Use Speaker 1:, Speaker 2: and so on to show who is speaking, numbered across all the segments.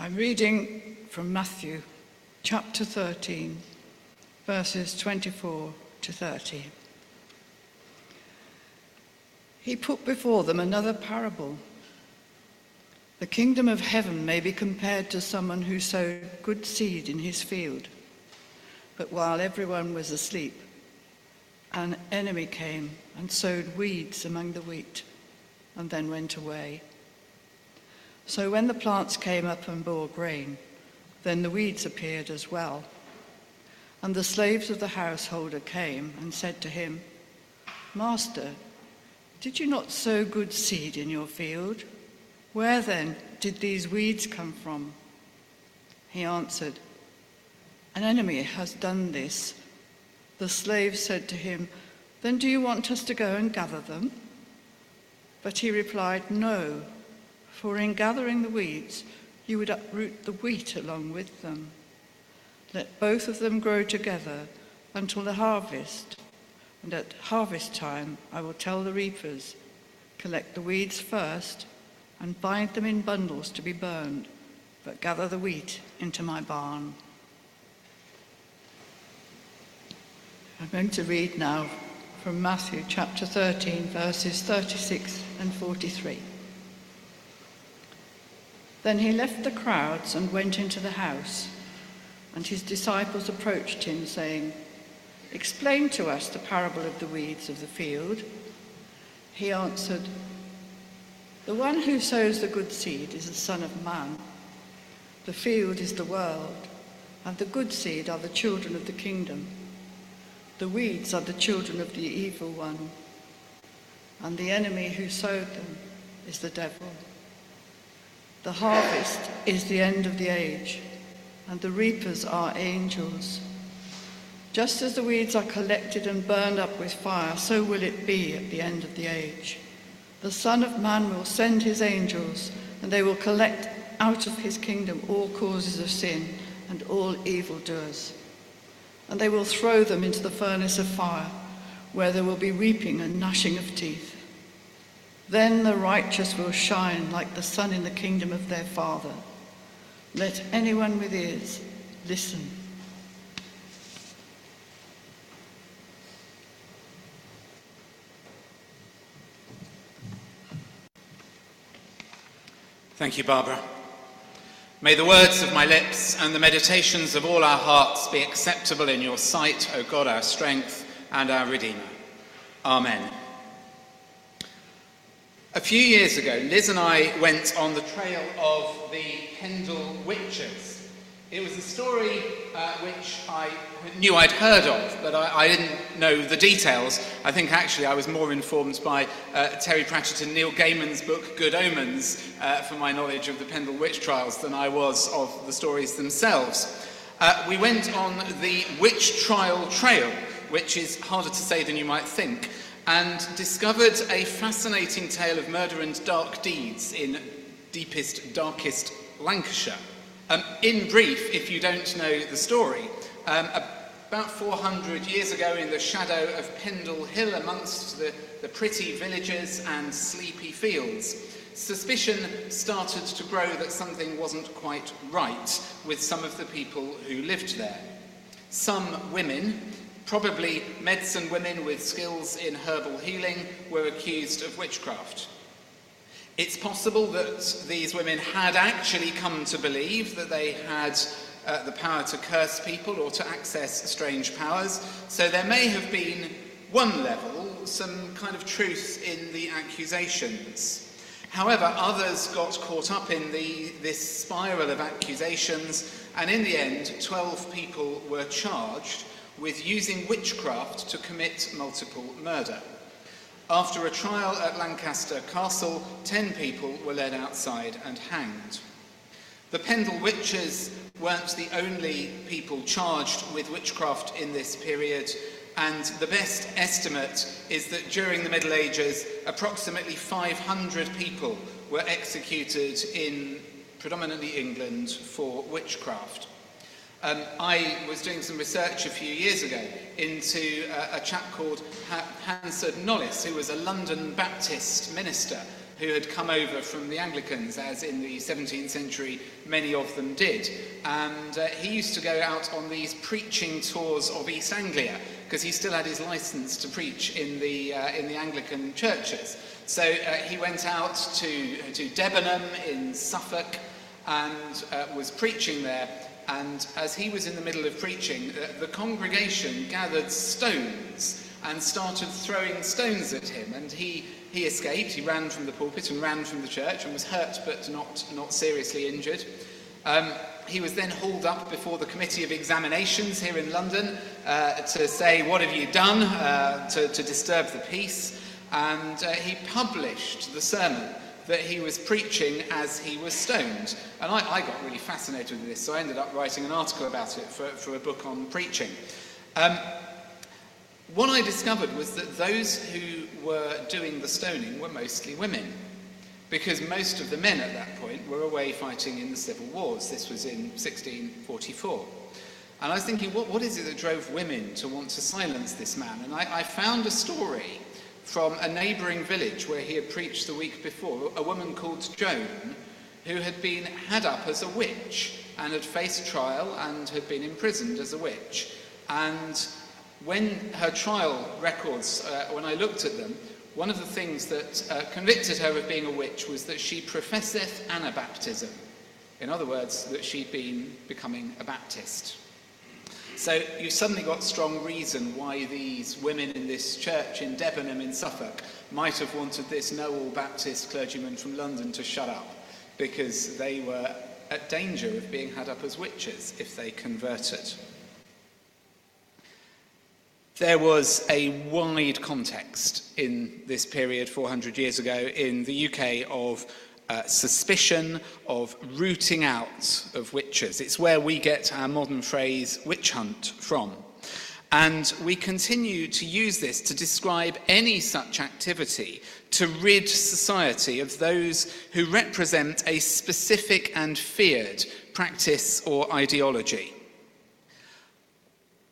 Speaker 1: I'm reading from Matthew chapter 13, verses 24 to 30. He put before them another parable. The kingdom of heaven may be compared to someone who sowed good seed in his field. But while everyone was asleep, an enemy came and sowed weeds among the wheat and then went away. So when the plants came up and bore grain, then the weeds appeared as well. And the slaves of the householder came and said to him, Master, did you not sow good seed in your field? Where then did these weeds come from? He answered, An enemy has done this. The slave said to him, Then do you want us to go and gather them? But he replied, No, for in gathering the weeds, you would uproot the wheat along with them. Let both of them grow together until the harvest. And at harvest time, I will tell the reapers, Collect the weeds first and bind them in bundles to be burned, but gather the wheat into my barn. I'm going to read now from Matthew chapter 13, verses 36 and 43. Then he left the crowds and went into the house, and his disciples approached him, saying, Explain to us the parable of the weeds of the field. He answered, The one who sows the good seed is the Son of Man. The field is the world, and the good seed are the children of the kingdom. The weeds are the children of the evil one, and the enemy who sowed them is the devil. The harvest is the end of the age, and the reapers are angels. Just as the weeds are collected and burned up with fire, so will it be at the end of the age. The Son of Man will send his angels, and they will collect out of his kingdom all causes of sin and all evildoers. And they will throw them into the furnace of fire, where there will be weeping and gnashing of teeth. Then the righteous will shine like the sun in the kingdom of their Father. Let anyone with ears listen.
Speaker 2: Thank you, Barbara. May the words of my lips and the meditations of all our hearts be acceptable in your sight, O God, our strength and our Redeemer. Amen. A few years ago, Liz and I went on the trail of the Pendle Witches. It was a story uh, which I knew I'd heard of, but I, I, didn't know the details. I think actually I was more informed by uh, Terry Pratchett and Neil Gaiman's book Good Omens uh, for my knowledge of the Pendle Witch Trials than I was of the stories themselves. Uh, we went on the Witch Trial Trail, which is harder to say than you might think, and discovered a fascinating tale of murder and dark deeds in deepest, darkest Lancashire. Um, in brief, if you don't know the story, um, about 400 years ago, in the shadow of Pendle Hill, amongst the, the pretty villages and sleepy fields, suspicion started to grow that something wasn't quite right with some of the people who lived there. Some women, probably medicine women with skills in herbal healing, were accused of witchcraft. It's possible that these women had actually come to believe that they had uh, the power to curse people or to access strange powers, so there may have been one level, some kind of truth in the accusations. However, others got caught up in the, this spiral of accusations, and in the end, 12 people were charged with using witchcraft to commit multiple murder. After a trial at Lancaster Castle, ten people were led outside and hanged. The Pendle witches weren't the only people charged with witchcraft in this period, and the best estimate is that during the Middle Ages, approximately 500 people were executed in predominantly England for witchcraft. Um, I was doing some research a few years ago into uh, a chap called Hansard Knollys, who was a London Baptist minister who had come over from the Anglicans, as in the 17th century many of them did. And uh, he used to go out on these preaching tours of East Anglia because he still had his license to preach in the, uh, in the Anglican churches. So uh, he went out to, to Debenham in Suffolk and uh, was preaching there. And as he was in the middle of preaching, the congregation gathered stones and started throwing stones at him. And he, he escaped. He ran from the pulpit and ran from the church and was hurt but not, not seriously injured. Um, he was then hauled up before the Committee of Examinations here in London uh, to say, What have you done uh, to, to disturb the peace? And uh, he published the sermon that he was preaching as he was stoned. And I, I, got really fascinated with this, so I ended up writing an article about it for, for a book on preaching. Um, what I discovered was that those who were doing the stoning were mostly women, because most of the men at that point were away fighting in the civil wars. This was in 1644. And I was thinking, what, what is it that drove women to want to silence this man? And I, I found a story from a neighbouring village where he had preached the week before, a woman called Joan, who had been had up as a witch and had faced trial and had been imprisoned as a witch. And when her trial records, uh, when I looked at them, one of the things that uh, convicted her of being a witch was that she professeth Anabaptism. In other words, that she'd been becoming a Baptist. So you've suddenly got strong reason why these women in this church in Debenham in Suffolk might have wanted this Knollys Baptist clergyman from London to shut up, because they were at danger of being had up as witches if they converted. There was a wide context in this period 400 years ago in the UK of uh, suspicion, of rooting out of witches. It's where we get our modern phrase witch hunt from. And we continue to use this to describe any such activity to rid society of those who represent a specific and feared practice or ideology.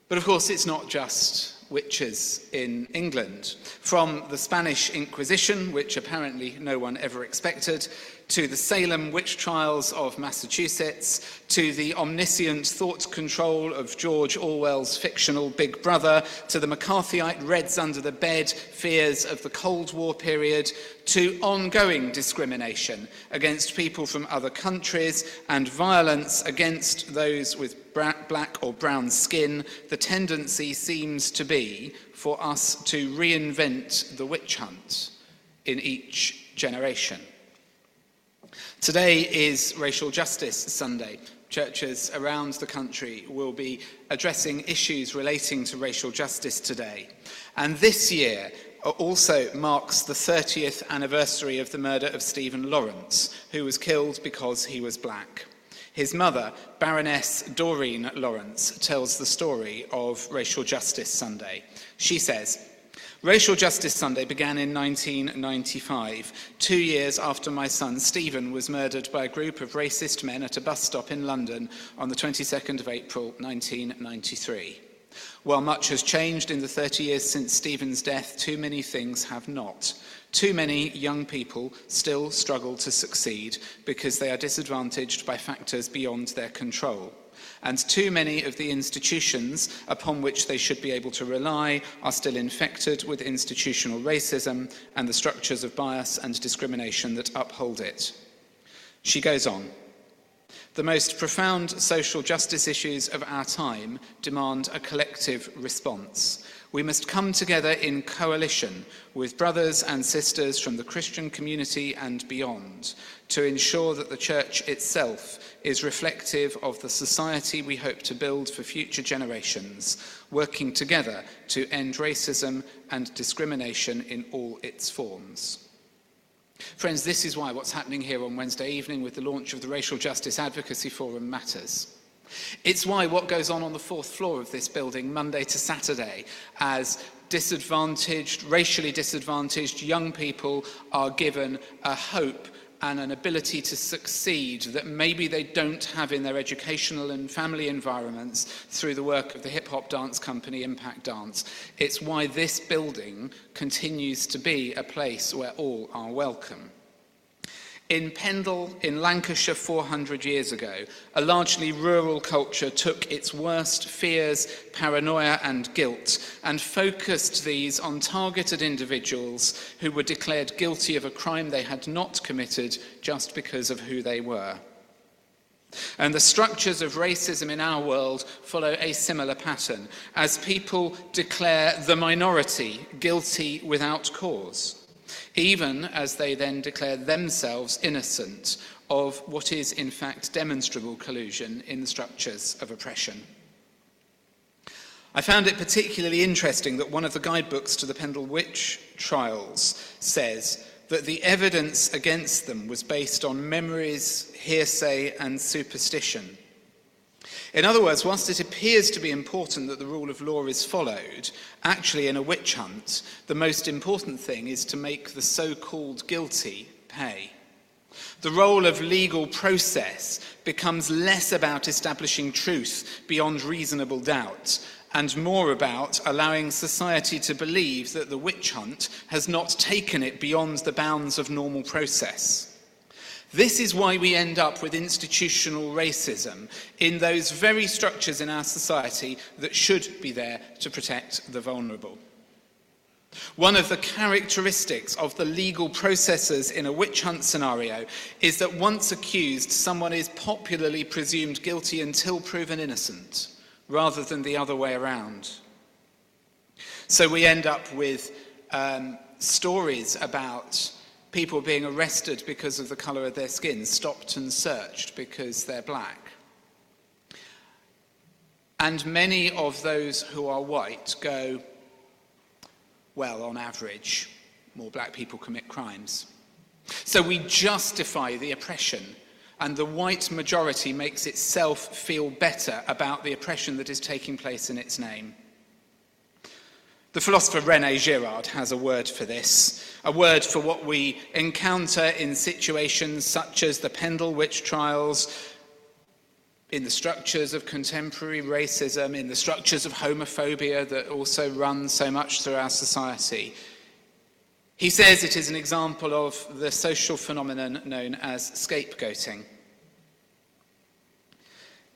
Speaker 2: But of course, it's not just witches in England. From the Spanish Inquisition, which apparently no one ever expected, to the Salem witch trials of Massachusetts, to the omniscient thought control of George Orwell's fictional Big Brother, to the McCarthyite Reds under the bed fears of the Cold War period, to ongoing discrimination against people from other countries and violence against those with black or brown skin, the tendency seems to be for us to reinvent the witch hunt in each generation. Today is Racial Justice Sunday. Churches around the country will be addressing issues relating to racial justice today. And this year also marks the 30th anniversary of the murder of Stephen Lawrence, who was killed because he was black. His mother, Baroness Doreen Lawrence, tells the story of Racial Justice Sunday. She says, Racial Justice Sunday began in 1995, two years after my son Stephen was murdered by a group of racist men at a bus stop in London on the 22nd of April 1993. While much has changed in the 30 years since Stephen's death, too many things have not. Too many young people still struggle to succeed because they are disadvantaged by factors beyond their control and too many of the institutions upon which they should be able to rely are still infected with institutional racism and the structures of bias and discrimination that uphold it. She goes on. The most profound social justice issues of our time demand a collective response. We must come together in coalition with brothers and sisters from the Christian community and beyond to ensure that the Church itself is reflective of the society we hope to build for future generations, working together to end racism and discrimination in all its forms. Friends, this is why what's happening here on Wednesday evening with the launch of the Racial Justice Advocacy Forum matters. It's why what goes on on the fourth floor of this building Monday to Saturday as disadvantaged, racially disadvantaged young people are given a hope and an ability to succeed that maybe they don't have in their educational and family environments through the work of the hip hop dance company Impact Dance. It's why this building continues to be a place where all are welcome. In Pendle, in Lancashire, 400 years ago, a largely rural culture took its worst fears, paranoia, and guilt and focused these on targeted individuals who were declared guilty of a crime they had not committed just because of who they were. And the structures of racism in our world follow a similar pattern as people declare the minority guilty without cause even as they then declare themselves innocent of what is in fact demonstrable collusion in the structures of oppression. I found it particularly interesting that one of the guidebooks to the Pendle Witch trials says that the evidence against them was based on memories, hearsay, and superstition. In other words, whilst it appears to be important that the rule of law is followed, actually, in a witch hunt, the most important thing is to make the so called guilty pay. The role of legal process becomes less about establishing truth beyond reasonable doubt and more about allowing society to believe that the witch hunt has not taken it beyond the bounds of normal process. This is why we end up with institutional racism in those very structures in our society that should be there to protect the vulnerable. One of the characteristics of the legal processes in a witch hunt scenario is that once accused, someone is popularly presumed guilty until proven innocent, rather than the other way around. So we end up with um, stories about people being arrested because of the colour of their skin, stopped and searched because they're black. And many of those who are white go, well, on average, more black people commit crimes. So we justify the oppression, and the white majority makes itself feel better about the oppression that is taking place in its name. The philosopher Rene Girard has a word for this, a word for what we encounter in situations such as the Pendle witch trials, in the structures of contemporary racism, in the structures of homophobia that also run so much through our society. He says it is an example of the social phenomenon known as scapegoating.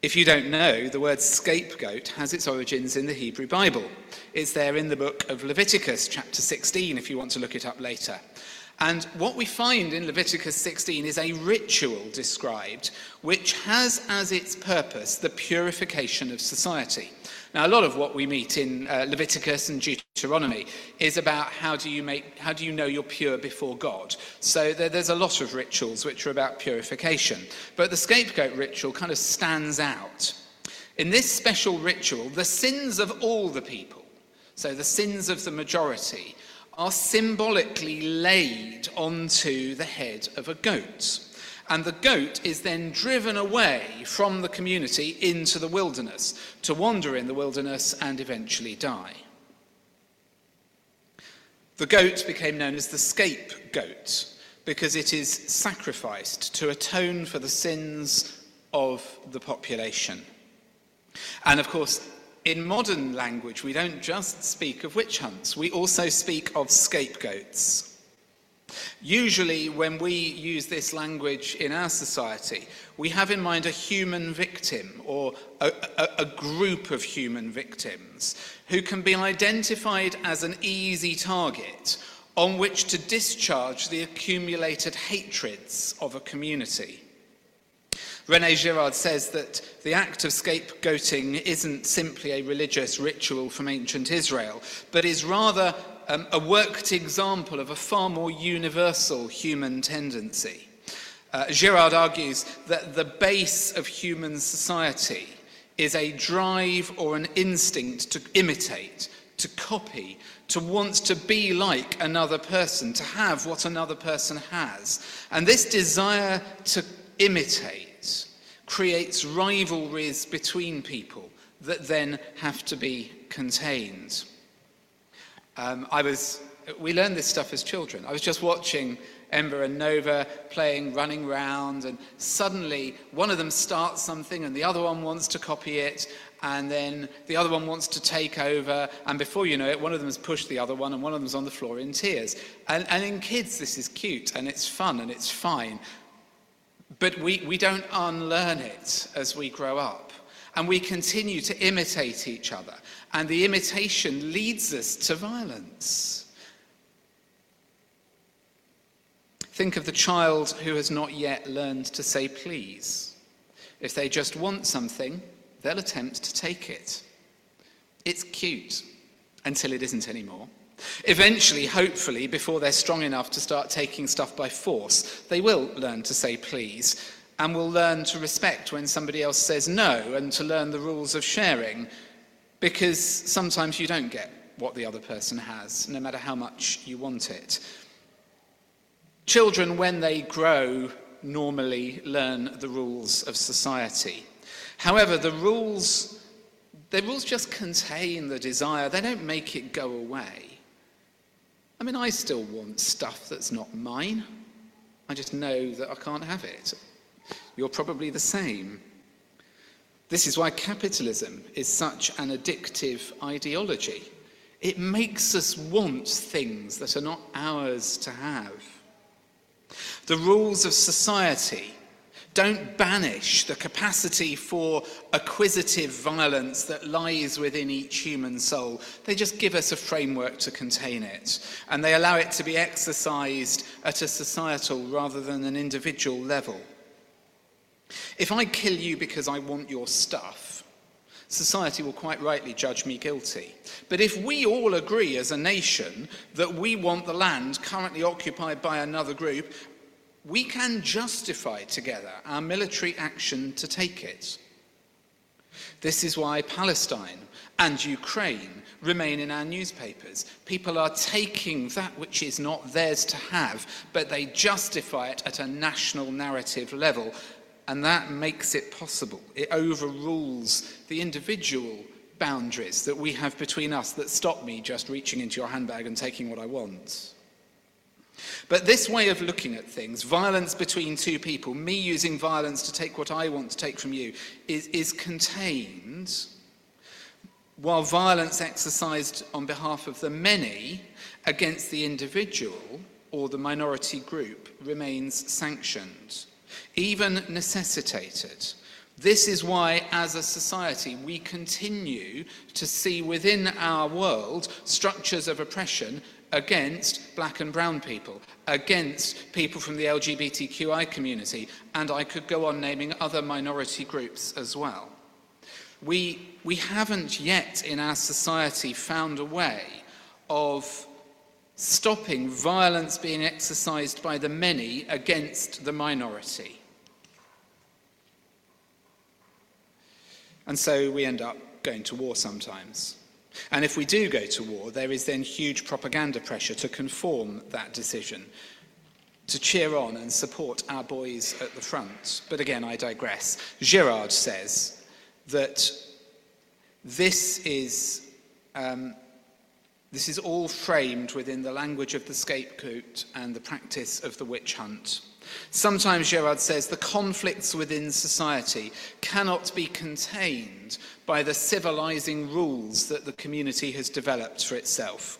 Speaker 2: If you don't know, the word scapegoat has its origins in the Hebrew Bible. It's there in the book of Leviticus, chapter 16, if you want to look it up later. And what we find in Leviticus 16 is a ritual described which has as its purpose the purification of society. Now, a lot of what we meet in uh, Leviticus and Deuteronomy is about how do you make, how do you know you're pure before God. So there, there's a lot of rituals which are about purification, but the scapegoat ritual kind of stands out. In this special ritual, the sins of all the people, so the sins of the majority, are symbolically laid onto the head of a goat and the goat is then driven away from the community into the wilderness to wander in the wilderness and eventually die. The goat became known as the scapegoat because it is sacrificed to atone for the sins of the population. And of course, in modern language, we don't just speak of witch hunts, we also speak of scapegoats. Usually, when we use this language in our society, we have in mind a human victim or a, a, a, group of human victims who can be identified as an easy target on which to discharge the accumulated hatreds of a community. Rene Girard says that the act of scapegoating isn't simply a religious ritual from ancient Israel, but is rather um, a worked example of a far more universal human tendency. Uh, Girard argues that the base of human society is a drive or an instinct to imitate, to copy, to want to be like another person, to have what another person has. And this desire to imitate creates rivalries between people that then have to be contained. Um, I was, we learned this stuff as children. I was just watching Ember and Nova playing, running round, and suddenly one of them starts something and the other one wants to copy it, and then the other one wants to take over, and before you know it, one of them has pushed the other one, and one of them's on the floor in tears. And, and in kids, this is cute, and it's fun, and it's fine. But we, we don't unlearn it as we grow up. And we continue to imitate each other. And the imitation leads us to violence. Think of the child who has not yet learned to say please. If they just want something, they'll attempt to take it. It's cute until it isn't anymore. Eventually, hopefully, before they're strong enough to start taking stuff by force, they will learn to say please and will learn to respect when somebody else says no and to learn the rules of sharing because sometimes you don't get what the other person has, no matter how much you want it. Children, when they grow, normally learn the rules of society. However, the rules, the rules just contain the desire, they don't make it go away. I mean, I still want stuff that's not mine. I just know that I can't have it. You're probably the same. This is why capitalism is such an addictive ideology. It makes us want things that are not ours to have. The rules of society don't banish the capacity for acquisitive violence that lies within each human soul. They just give us a framework to contain it, and they allow it to be exercised at a societal rather than an individual level. If I kill you because I want your stuff, society will quite rightly judge me guilty. But if we all agree as a nation that we want the land currently occupied by another group we can justify together our military action to take it. This is why Palestine and Ukraine remain in our newspapers. People are taking that which is not theirs to have, but they justify it at a national narrative level, and that makes it possible. It overrules the individual boundaries that we have between us that stop me just reaching into your handbag and taking what I want. But this way of looking at things, violence between two people, me using violence to take what I want to take from you, is, is contained, while violence exercised on behalf of the many against the individual or the minority group remains sanctioned, even necessitated. This is why, as a society, we continue to see within our world structures of oppression against black and brown people, against people from the LGBTQI community, and I could go on naming other minority groups as well. We, we haven't yet in our society found a way of stopping violence being exercised by the many against the minority. And so we end up going to war sometimes. And if we do go to war, there is then huge propaganda pressure to conform that decision, to cheer on and support our boys at the front. But again, I digress. Girard says that this is, um, this is all framed within the language of the scapegoat and the practice of the witch hunt. Sometimes Girard says the conflicts within society cannot be contained by the civilizing rules that the community has developed for itself.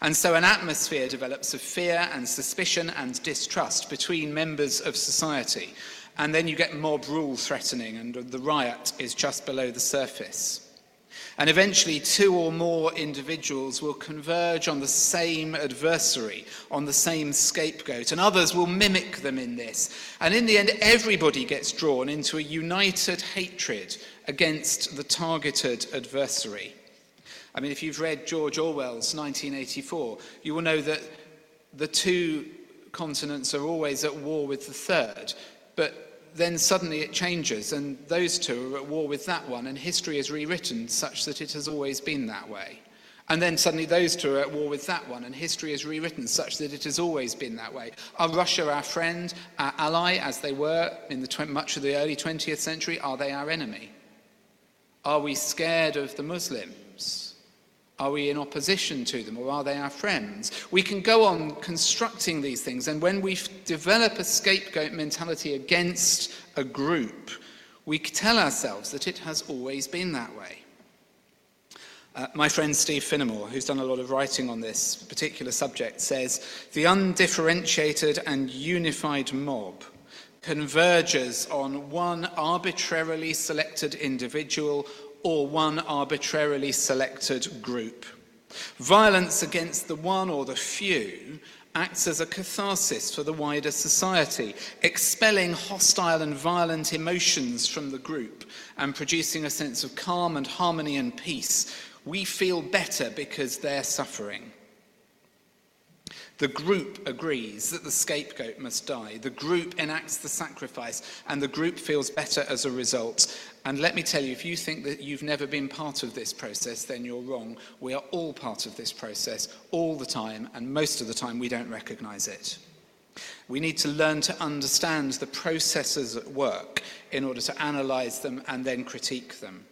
Speaker 2: And so an atmosphere develops of fear and suspicion and distrust between members of society. And then you get mob rule threatening, and the riot is just below the surface. And eventually, two or more individuals will converge on the same adversary, on the same scapegoat, and others will mimic them in this. And in the end, everybody gets drawn into a united hatred against the targeted adversary. I mean, if you've read George Orwell's 1984, you will know that the two continents are always at war with the third. But then suddenly it changes, and those two are at war with that one, and history is rewritten such that it has always been that way. And then suddenly those two are at war with that one, and history is rewritten such that it has always been that way. Are Russia our friend, our ally, as they were in the tw- much of the early 20th century? Are they our enemy? Are we scared of the Muslims? Are we in opposition to them or are they our friends? We can go on constructing these things, and when we develop a scapegoat mentality against a group, we tell ourselves that it has always been that way. Uh, my friend Steve Finnemore, who's done a lot of writing on this particular subject, says the undifferentiated and unified mob converges on one arbitrarily selected individual or one arbitrarily selected group. Violence against the one or the few acts as a catharsis for the wider society, expelling hostile and violent emotions from the group and producing a sense of calm and harmony and peace. We feel better because they're suffering. The group agrees that the scapegoat must die. The group enacts the sacrifice, and the group feels better as a result. And let me tell you, if you think that you've never been part of this process, then you're wrong. We are all part of this process all the time, and most of the time we don't recognize it. We need to learn to understand the processes at work in order to analyze them and then critique them.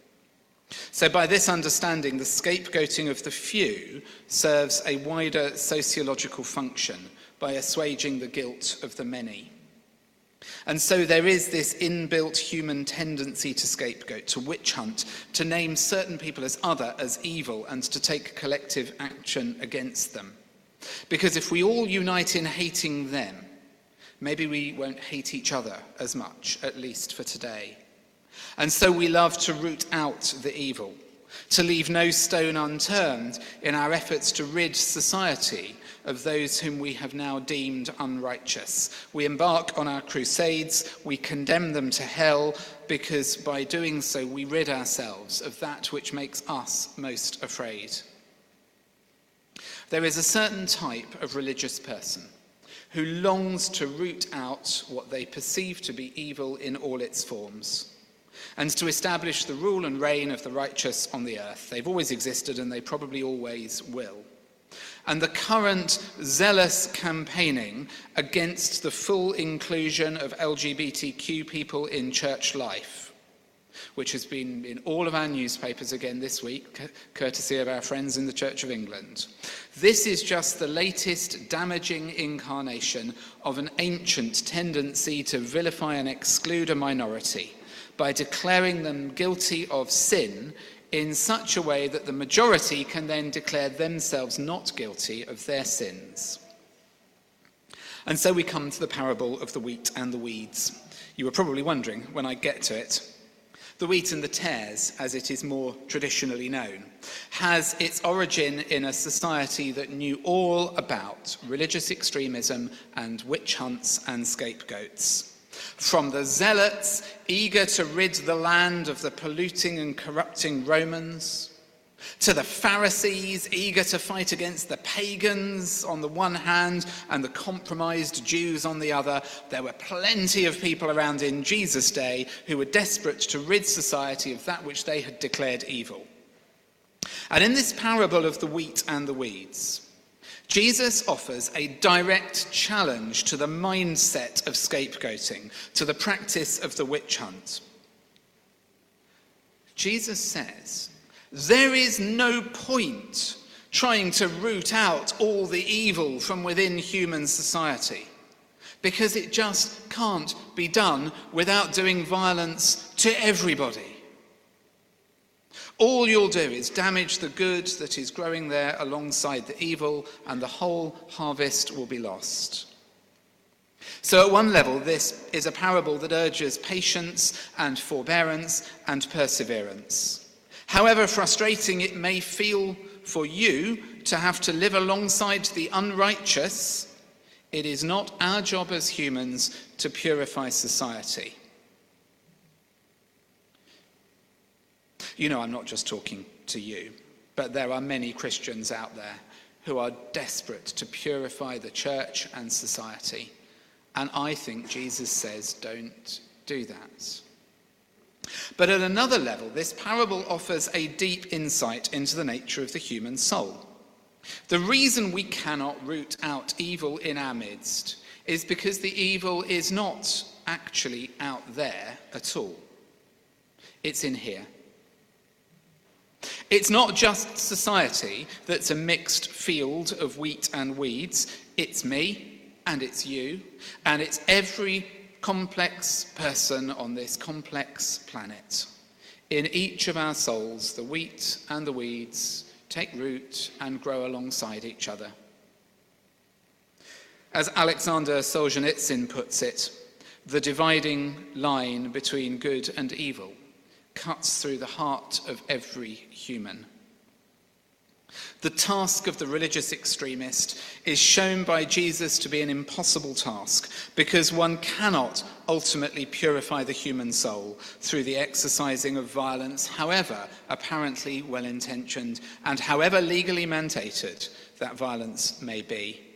Speaker 2: So, by this understanding, the scapegoating of the few serves a wider sociological function by assuaging the guilt of the many. And so there is this inbuilt human tendency to scapegoat, to witch hunt, to name certain people as other, as evil, and to take collective action against them. Because if we all unite in hating them, maybe we won't hate each other as much, at least for today. And so we love to root out the evil, to leave no stone unturned in our efforts to rid society of those whom we have now deemed unrighteous. We embark on our crusades, we condemn them to hell, because by doing so we rid ourselves of that which makes us most afraid. There is a certain type of religious person who longs to root out what they perceive to be evil in all its forms and to establish the rule and reign of the righteous on the earth. They've always existed and they probably always will. And the current zealous campaigning against the full inclusion of LGBTQ people in church life, which has been in all of our newspapers again this week, courtesy of our friends in the Church of England. This is just the latest damaging incarnation of an ancient tendency to vilify and exclude a minority by declaring them guilty of sin in such a way that the majority can then declare themselves not guilty of their sins. And so we come to the parable of the wheat and the weeds. You were probably wondering when I get to it. The wheat and the tares, as it is more traditionally known, has its origin in a society that knew all about religious extremism and witch hunts and scapegoats. From the zealots eager to rid the land of the polluting and corrupting Romans, to the Pharisees eager to fight against the pagans on the one hand and the compromised Jews on the other, there were plenty of people around in Jesus' day who were desperate to rid society of that which they had declared evil. And in this parable of the wheat and the weeds, Jesus offers a direct challenge to the mindset of scapegoating, to the practice of the witch hunt. Jesus says, There is no point trying to root out all the evil from within human society because it just can't be done without doing violence to everybody. All you'll do is damage the good that is growing there alongside the evil, and the whole harvest will be lost. So, at one level, this is a parable that urges patience and forbearance and perseverance. However frustrating it may feel for you to have to live alongside the unrighteous, it is not our job as humans to purify society. You know, I'm not just talking to you, but there are many Christians out there who are desperate to purify the church and society. And I think Jesus says, don't do that. But at another level, this parable offers a deep insight into the nature of the human soul. The reason we cannot root out evil in our midst is because the evil is not actually out there at all. It's in here. It's not just society that's a mixed field of wheat and weeds. It's me and it's you and it's every complex person on this complex planet. In each of our souls, the wheat and the weeds take root and grow alongside each other. As Alexander Solzhenitsyn puts it, the dividing line between good and evil, cuts through the heart of every human. The task of the religious extremist is shown by Jesus to be an impossible task because one cannot ultimately purify the human soul through the exercising of violence, however apparently well intentioned and however legally mandated that violence may be.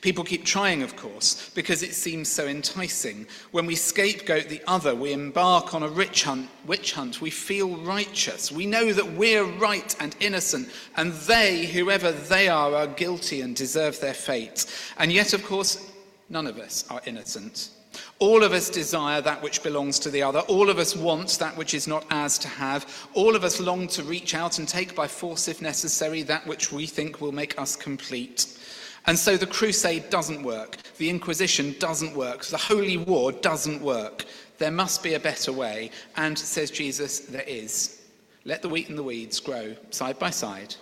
Speaker 2: People keep trying, of course, because it seems so enticing. When we scapegoat the other, we embark on a rich hunt, witch hunt. We feel righteous. We know that we're right and innocent, and they, whoever they are, are guilty and deserve their fate. And yet, of course, none of us are innocent. All of us desire that which belongs to the other. All of us want that which is not ours to have. All of us long to reach out and take by force, if necessary, that which we think will make us complete. And so the crusade doesn't work. The Inquisition doesn't work. The Holy War doesn't work. There must be a better way. And, says Jesus, there is. Let the wheat and the weeds grow side by side.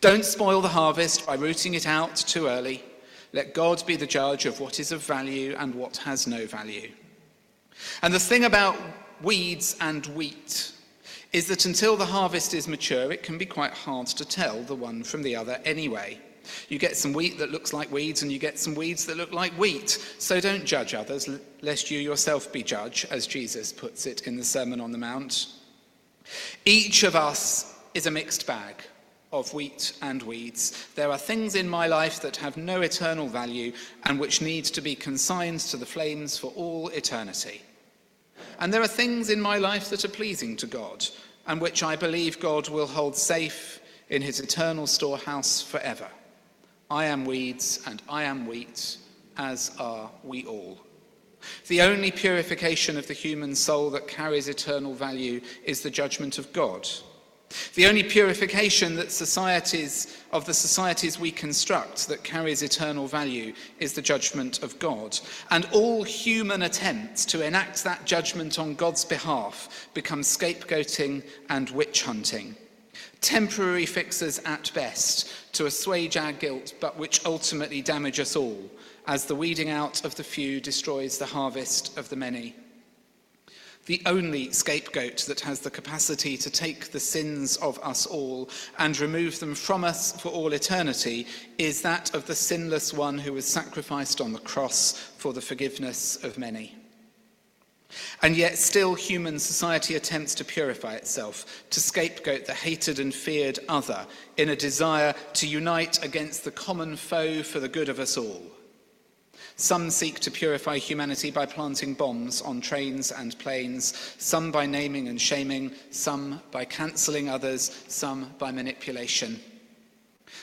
Speaker 2: Don't spoil the harvest by rooting it out too early. Let God be the judge of what is of value and what has no value. And the thing about weeds and wheat is that until the harvest is mature, it can be quite hard to tell the one from the other anyway. You get some wheat that looks like weeds, and you get some weeds that look like wheat. So don't judge others, lest you yourself be judged, as Jesus puts it in the Sermon on the Mount. Each of us is a mixed bag of wheat and weeds. There are things in my life that have no eternal value and which need to be consigned to the flames for all eternity. And there are things in my life that are pleasing to God and which I believe God will hold safe in his eternal storehouse forever. I am weeds and I am wheat, as are we all. The only purification of the human soul that carries eternal value is the judgment of God. The only purification that societies of the societies we construct that carries eternal value is the judgment of God. And all human attempts to enact that judgment on God's behalf become scapegoating and witch hunting temporary fixes at best to assuage our guilt, but which ultimately damage us all, as the weeding out of the few destroys the harvest of the many. The only scapegoat that has the capacity to take the sins of us all and remove them from us for all eternity is that of the sinless one who was sacrificed on the cross for the forgiveness of many. And yet, still, human society attempts to purify itself, to scapegoat the hated and feared other in a desire to unite against the common foe for the good of us all. Some seek to purify humanity by planting bombs on trains and planes, some by naming and shaming, some by cancelling others, some by manipulation.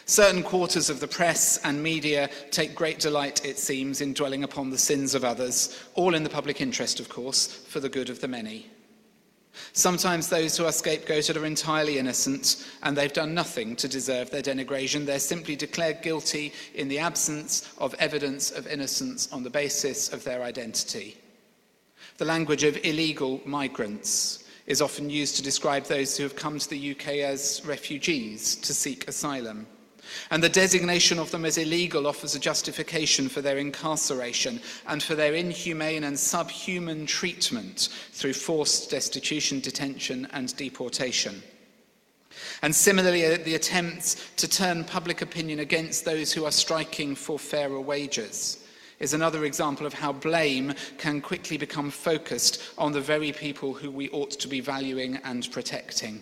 Speaker 2: Certain quarters of the press and media take great delight, it seems, in dwelling upon the sins of others, all in the public interest, of course, for the good of the many. Sometimes those who are scapegoated are entirely innocent and they've done nothing to deserve their denigration. They're simply declared guilty in the absence of evidence of innocence on the basis of their identity. The language of illegal migrants is often used to describe those who have come to the UK as refugees to seek asylum. And the designation of them as illegal offers a justification for their incarceration and for their inhumane and subhuman treatment through forced destitution, detention, and deportation. And similarly, uh, the attempts to turn public opinion against those who are striking for fairer wages is another example of how blame can quickly become focused on the very people who we ought to be valuing and protecting.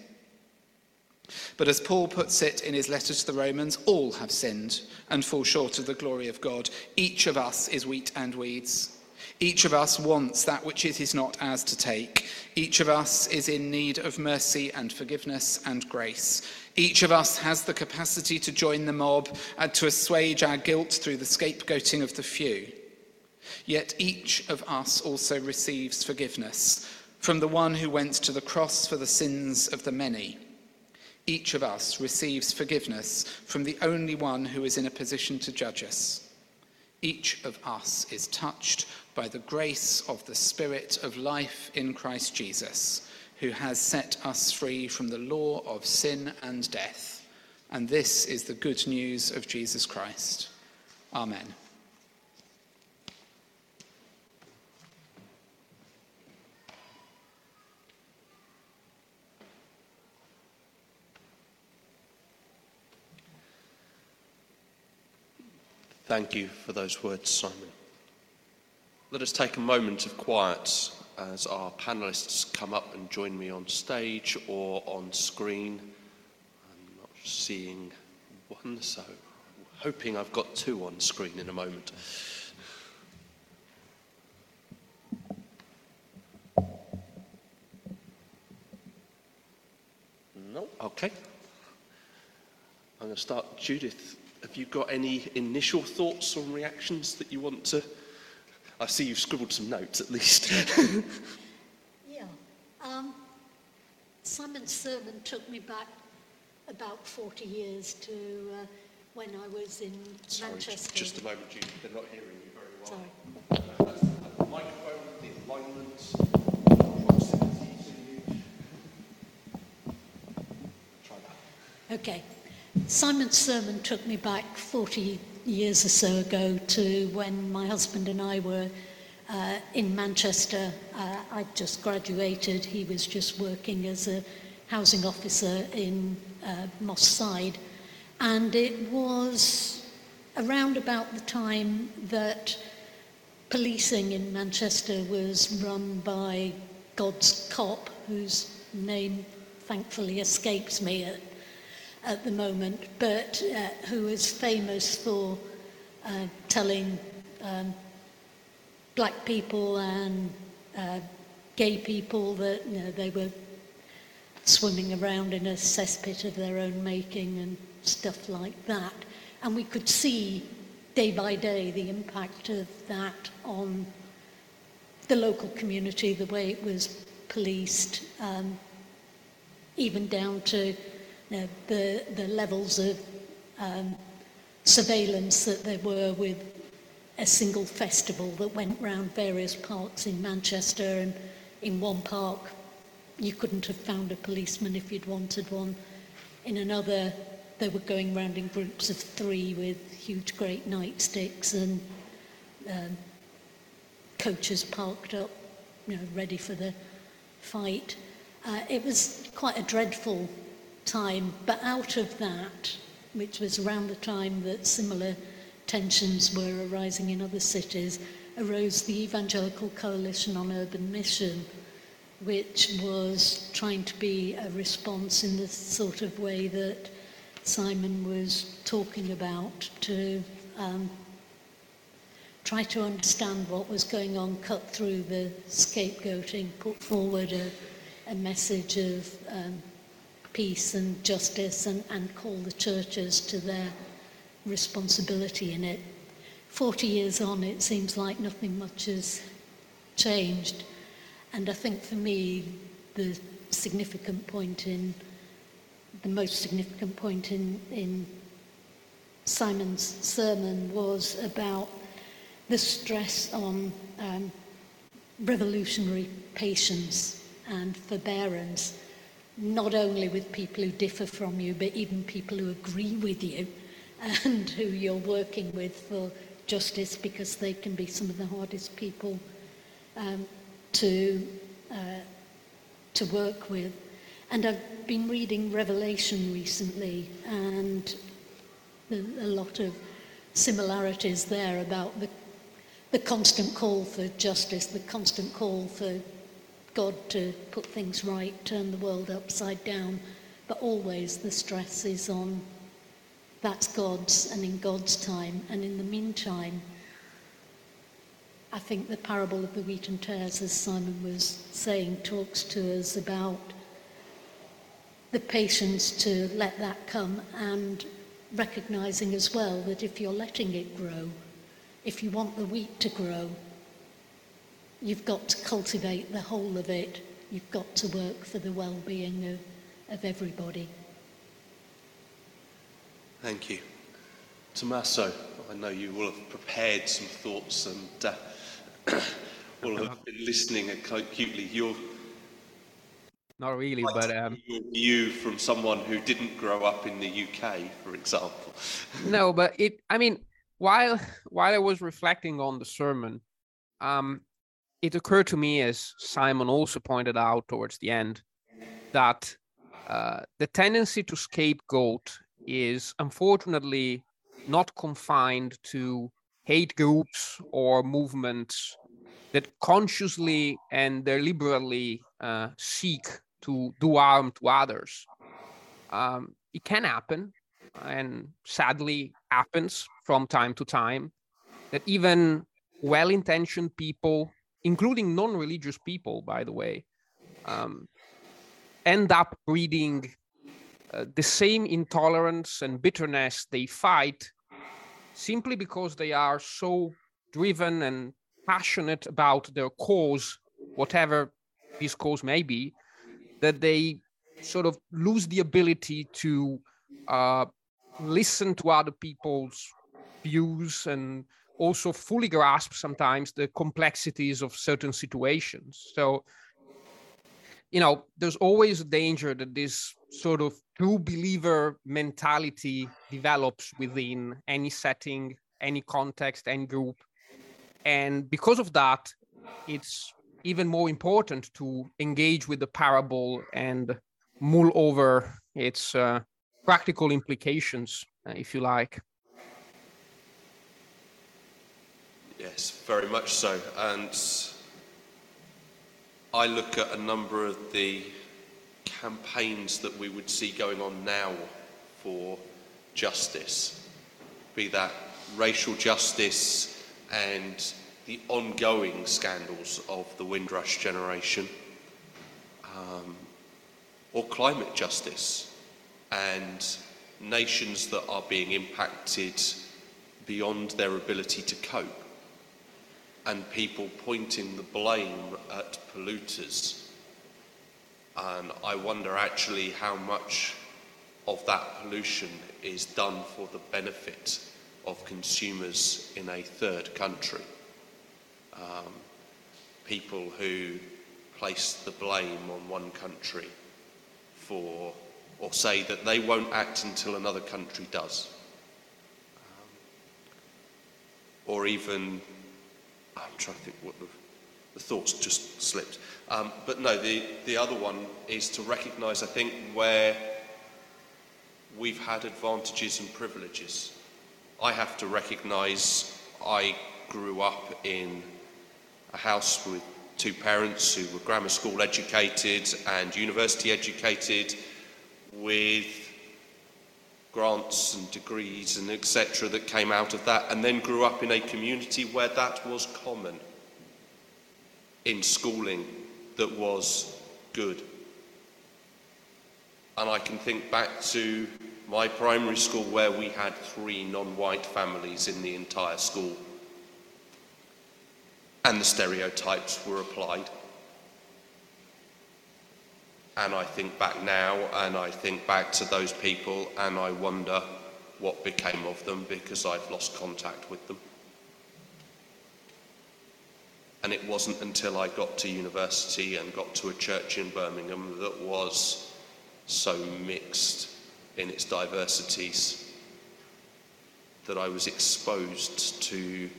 Speaker 2: But as Paul puts it in his letter to the Romans, all have sinned and fall short of the glory of God. Each of us is wheat and weeds. Each of us wants that which it is not ours to take. Each of us is in need of mercy and forgiveness and grace. Each of us has the capacity to join the mob and to assuage our guilt through the scapegoating of the few. Yet each of us also receives forgiveness from the one who went to the cross for the sins of the many each of us receives forgiveness from the only one who is in a position to judge us. Each of us is touched by the grace of the Spirit of life in Christ Jesus, who has set us free from the law of sin and death. And this is the good news of Jesus Christ. Amen.
Speaker 3: Thank you for those words, Simon. Let us take a moment of quiet as our panelists come up and join me on stage or on screen. I'm not seeing one, so hoping I've got two on screen in a moment. No, okay. I'm going to start. Judith, have you got any initial thoughts or reactions that you want to? I see you've scribbled some notes at least.
Speaker 4: yeah. Um, Simon's sermon took me back about 40 years to uh, when I was in
Speaker 3: Sorry,
Speaker 4: Manchester.
Speaker 3: Just a moment, Judith. They're not hearing you very well.
Speaker 4: Sorry.
Speaker 3: Uh, that's the microphone, the alignment, proximity to you. Try that.
Speaker 4: Okay. Simon's sermon took me back 40 years or so ago to when my husband and I were uh, in Manchester. Uh, I'd just graduated. He was just working as a housing officer in uh, Moss Side. And it was around about the time that policing in Manchester was run by God's cop, whose name thankfully escapes me at at the moment, but uh, who is famous for uh, telling um, black people and uh, gay people that you know, they were swimming around in a cesspit of their own making and stuff like that. And we could see day by day the impact of that on the local community, the way it was policed, um, even down to know, the, the levels of um, surveillance that there were with a single festival that went round various parks in Manchester and in one park you couldn't have found a policeman if you'd wanted one. In another they were going round in groups of three with huge great nightsticks and um, coaches parked up, you know, ready for the fight. Uh, it was quite a dreadful time, but out of that, which was around the time that similar tensions were arising in other cities, arose the Evangelical Coalition on Urban Mission, which was trying to be a response in the sort of way that Simon was talking about to um, try to understand what was going on, cut through the scapegoating, put forward a, a message of um, peace and justice and, and call the churches to their responsibility in it. 40 years on, it seems like nothing much has changed. And I think for me, the significant point in, the most significant point in, in Simon's sermon was about the stress on um, revolutionary patience and forbearance not only with people who differ from you, but even people who agree with you and who you're working with for justice because they can be some of the hardest people um, to, uh, to work with. And I've been reading Revelation recently and a lot of similarities there about the, the constant call for justice, the constant call for God to put things right, turn the world upside down, but always the stress is on that's God's and in God's time. And in the meantime, I think the parable of the wheat and tares, as Simon was saying, talks to us about the patience to let that come and recognizing as well that if you're letting it grow, if you want the wheat to grow, you've got to cultivate the whole of it. You've got to work for the well-being of, of everybody.
Speaker 3: Thank you. Tommaso, I know you will have prepared some thoughts and uh, will have been listening acutely. Your
Speaker 5: not really, but um,
Speaker 3: your view from someone who didn't grow up in the UK, for example.
Speaker 5: no, but it. I mean, while while I was reflecting on the sermon, um, it occurred to me, as Simon also pointed out towards the end, that uh, the tendency to scapegoat is unfortunately not confined to hate groups or movements that consciously and deliberately uh, seek to do harm to others. Um, it can happen, and sadly happens from time to time, that even well intentioned people, including non religious people, by the way, um, end up breeding uh, the same intolerance and bitterness they fight simply because they are so driven and passionate about their cause, whatever this cause may be, that they sort of lose the ability to uh, listen to other people's views and also fully grasp sometimes the complexities of certain situations. So, you know, there's always a danger that this sort of true believer mentality develops within any setting, any context, any group. And because of that, it's even more important to engage with the parable and mull over its uh, practical implications, uh, if you like.
Speaker 3: Yes, very much so. And I look at a number of the campaigns that we would see going on now for justice, be that racial justice and the ongoing scandals of the Windrush generation, um, or climate justice and nations that are being impacted beyond their ability to cope, and people pointing the blame at polluters and I wonder actually how much of that pollution is done for the benefit of consumers in a third country. Um, people who place the blame on one country for, or say that they won't act until another country does. Um, or even, I'm trying to think what the the thoughts just slipped. Um, but no, the, the other one is to recognise, I think, where we've had advantages and privileges. I have to recognise I grew up in a house with two parents who were grammar school educated and university educated with grants and degrees and etc that came out of that and then grew up in a community where that was common in schooling that was good. And I can think back to my primary school where we had three non white families in the entire school. And the stereotypes were applied. And I think back now and I think back to those people and I wonder what became of them because I've lost contact with them. And it wasn't until I got to university and got to a church in Birmingham that was so mixed in its diversities that I was exposed to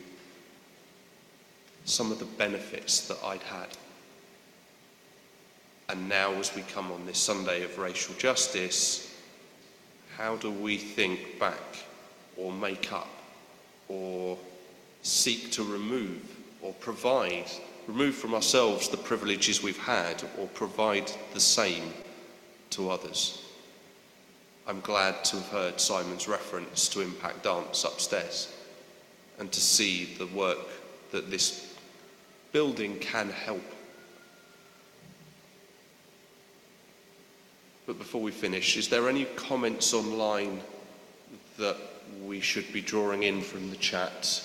Speaker 3: some of the benefits that I'd had. And now, as we come on this Sunday of racial justice, how do we think back or make up or seek to remove or provide, remove from ourselves the privileges we've had, or provide the same to others. I'm glad to have heard Simon's reference to Impact Dance upstairs and to see the work that this building can help. But before we finish, is there any comments online that we should be drawing in from the chat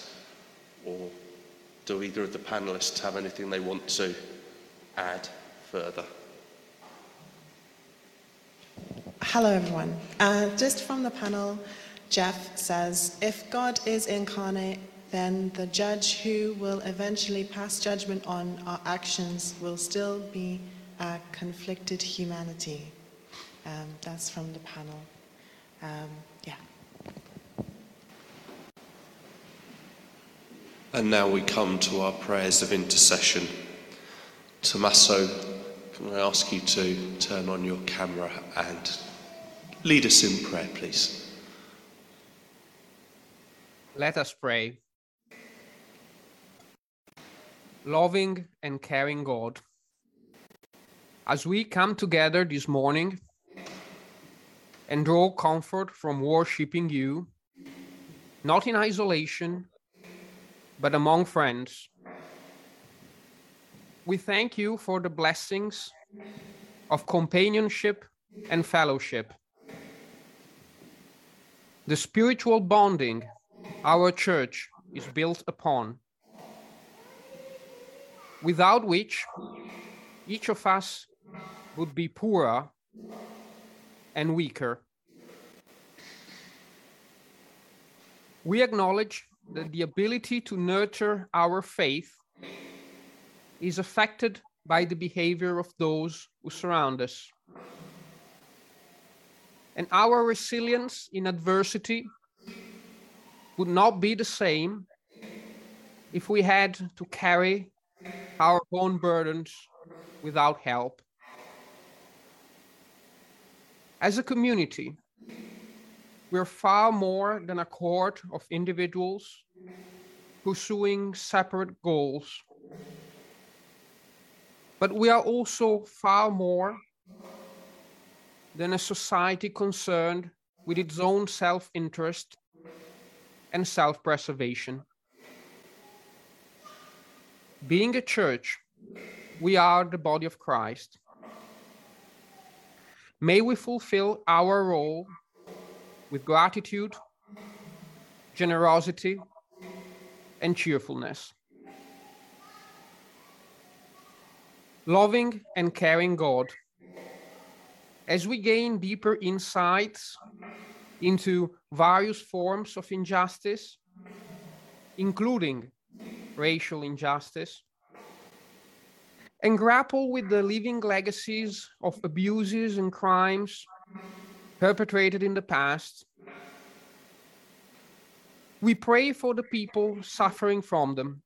Speaker 3: or do either of the panelists have anything they want to add further?
Speaker 6: Hello, everyone. Uh, just from the panel, Jeff says if God is incarnate, then the judge who will eventually pass judgment on our actions will still be a conflicted humanity. Um, that's from the panel. Um, yeah.
Speaker 3: And now we come to our prayers of intercession. Tommaso, can I ask you to turn on your camera and lead us in prayer, please?
Speaker 5: Let us pray. Loving and caring God, as we come together this morning and draw comfort from worshiping you, not in isolation, but among friends, we thank you for the blessings of companionship and fellowship, the spiritual bonding our church is built upon, without which each of us would be poorer and weaker. We acknowledge that the ability to nurture our faith is affected by the behavior of those who surround us. And our resilience in adversity would not be the same if we had to carry our own burdens without help. As a community, we're far more than a cohort of individuals pursuing separate goals. But we are also far more than a society concerned with its own self interest and self preservation. Being a church, we are the body of Christ. May we fulfill our role with gratitude, generosity, and cheerfulness. Loving and caring God, as we gain deeper insights into various forms of injustice, including racial injustice, and grapple with the living legacies of abuses and crimes perpetrated in the past. We pray for the people suffering from them,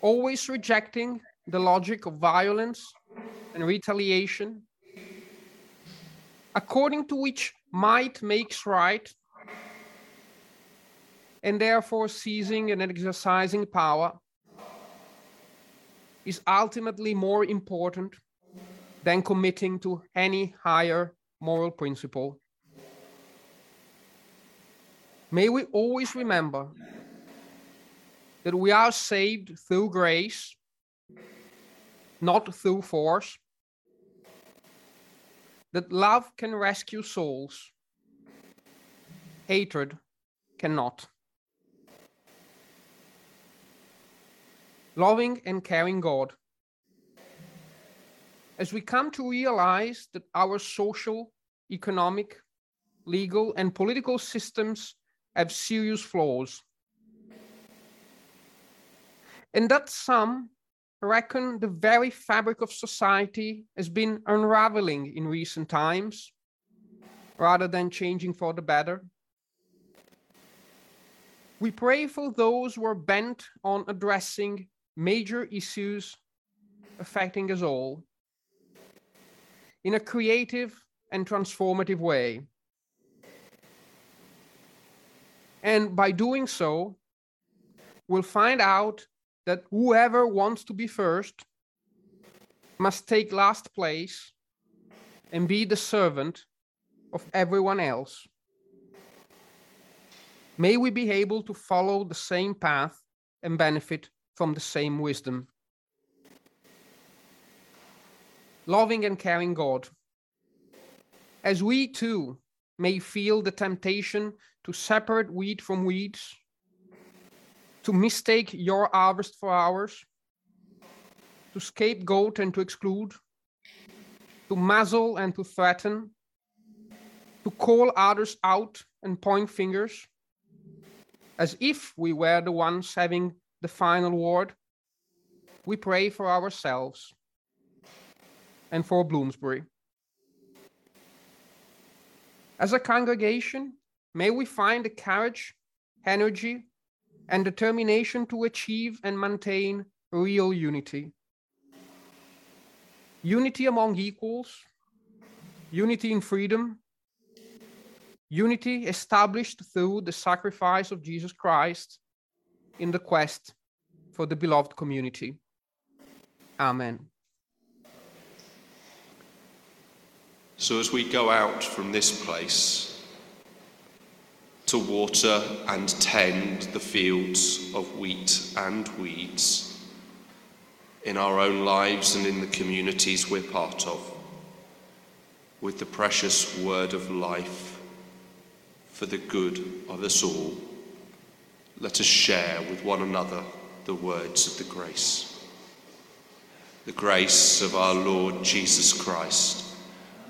Speaker 5: always rejecting the logic of violence and retaliation, according to which might makes right, and therefore seizing and exercising power is ultimately more important than committing to any higher moral principle. May we always remember that we are saved through grace, not through force, that love can rescue souls, hatred cannot. Loving and caring God as we come to realize that our social, economic, legal, and political systems have serious flaws, and that some reckon the very fabric of society has been unraveling in recent times rather than changing for the better. We pray for those who are bent on addressing major issues affecting us all in a creative and transformative way. And by doing so, we'll find out that whoever wants to be first must take last place and be the servant of everyone else. May we be able to follow the same path and benefit from the same wisdom. loving and caring God. As we too may feel the temptation to separate wheat from weeds, to mistake your harvest for ours, to scapegoat and to exclude, to muzzle and to threaten, to call others out and point fingers, as if we were the ones having the final word, we pray for ourselves and for Bloomsbury. As a congregation, may we find the courage, energy, and determination to achieve and maintain real unity. Unity among equals, unity in freedom, unity established through the sacrifice of Jesus Christ in the quest for the beloved community. Amen.
Speaker 3: So, as we go out from this place to water and tend the fields of wheat and weeds in our own lives and in the communities we're part of, with the precious word of life for the good of us all, let us share with one another the words of the grace. The grace of our Lord Jesus Christ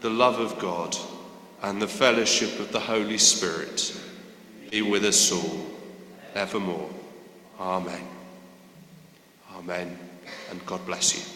Speaker 3: the love of God, and the fellowship of the Holy Spirit be with us all evermore. Amen. Amen. And God bless you.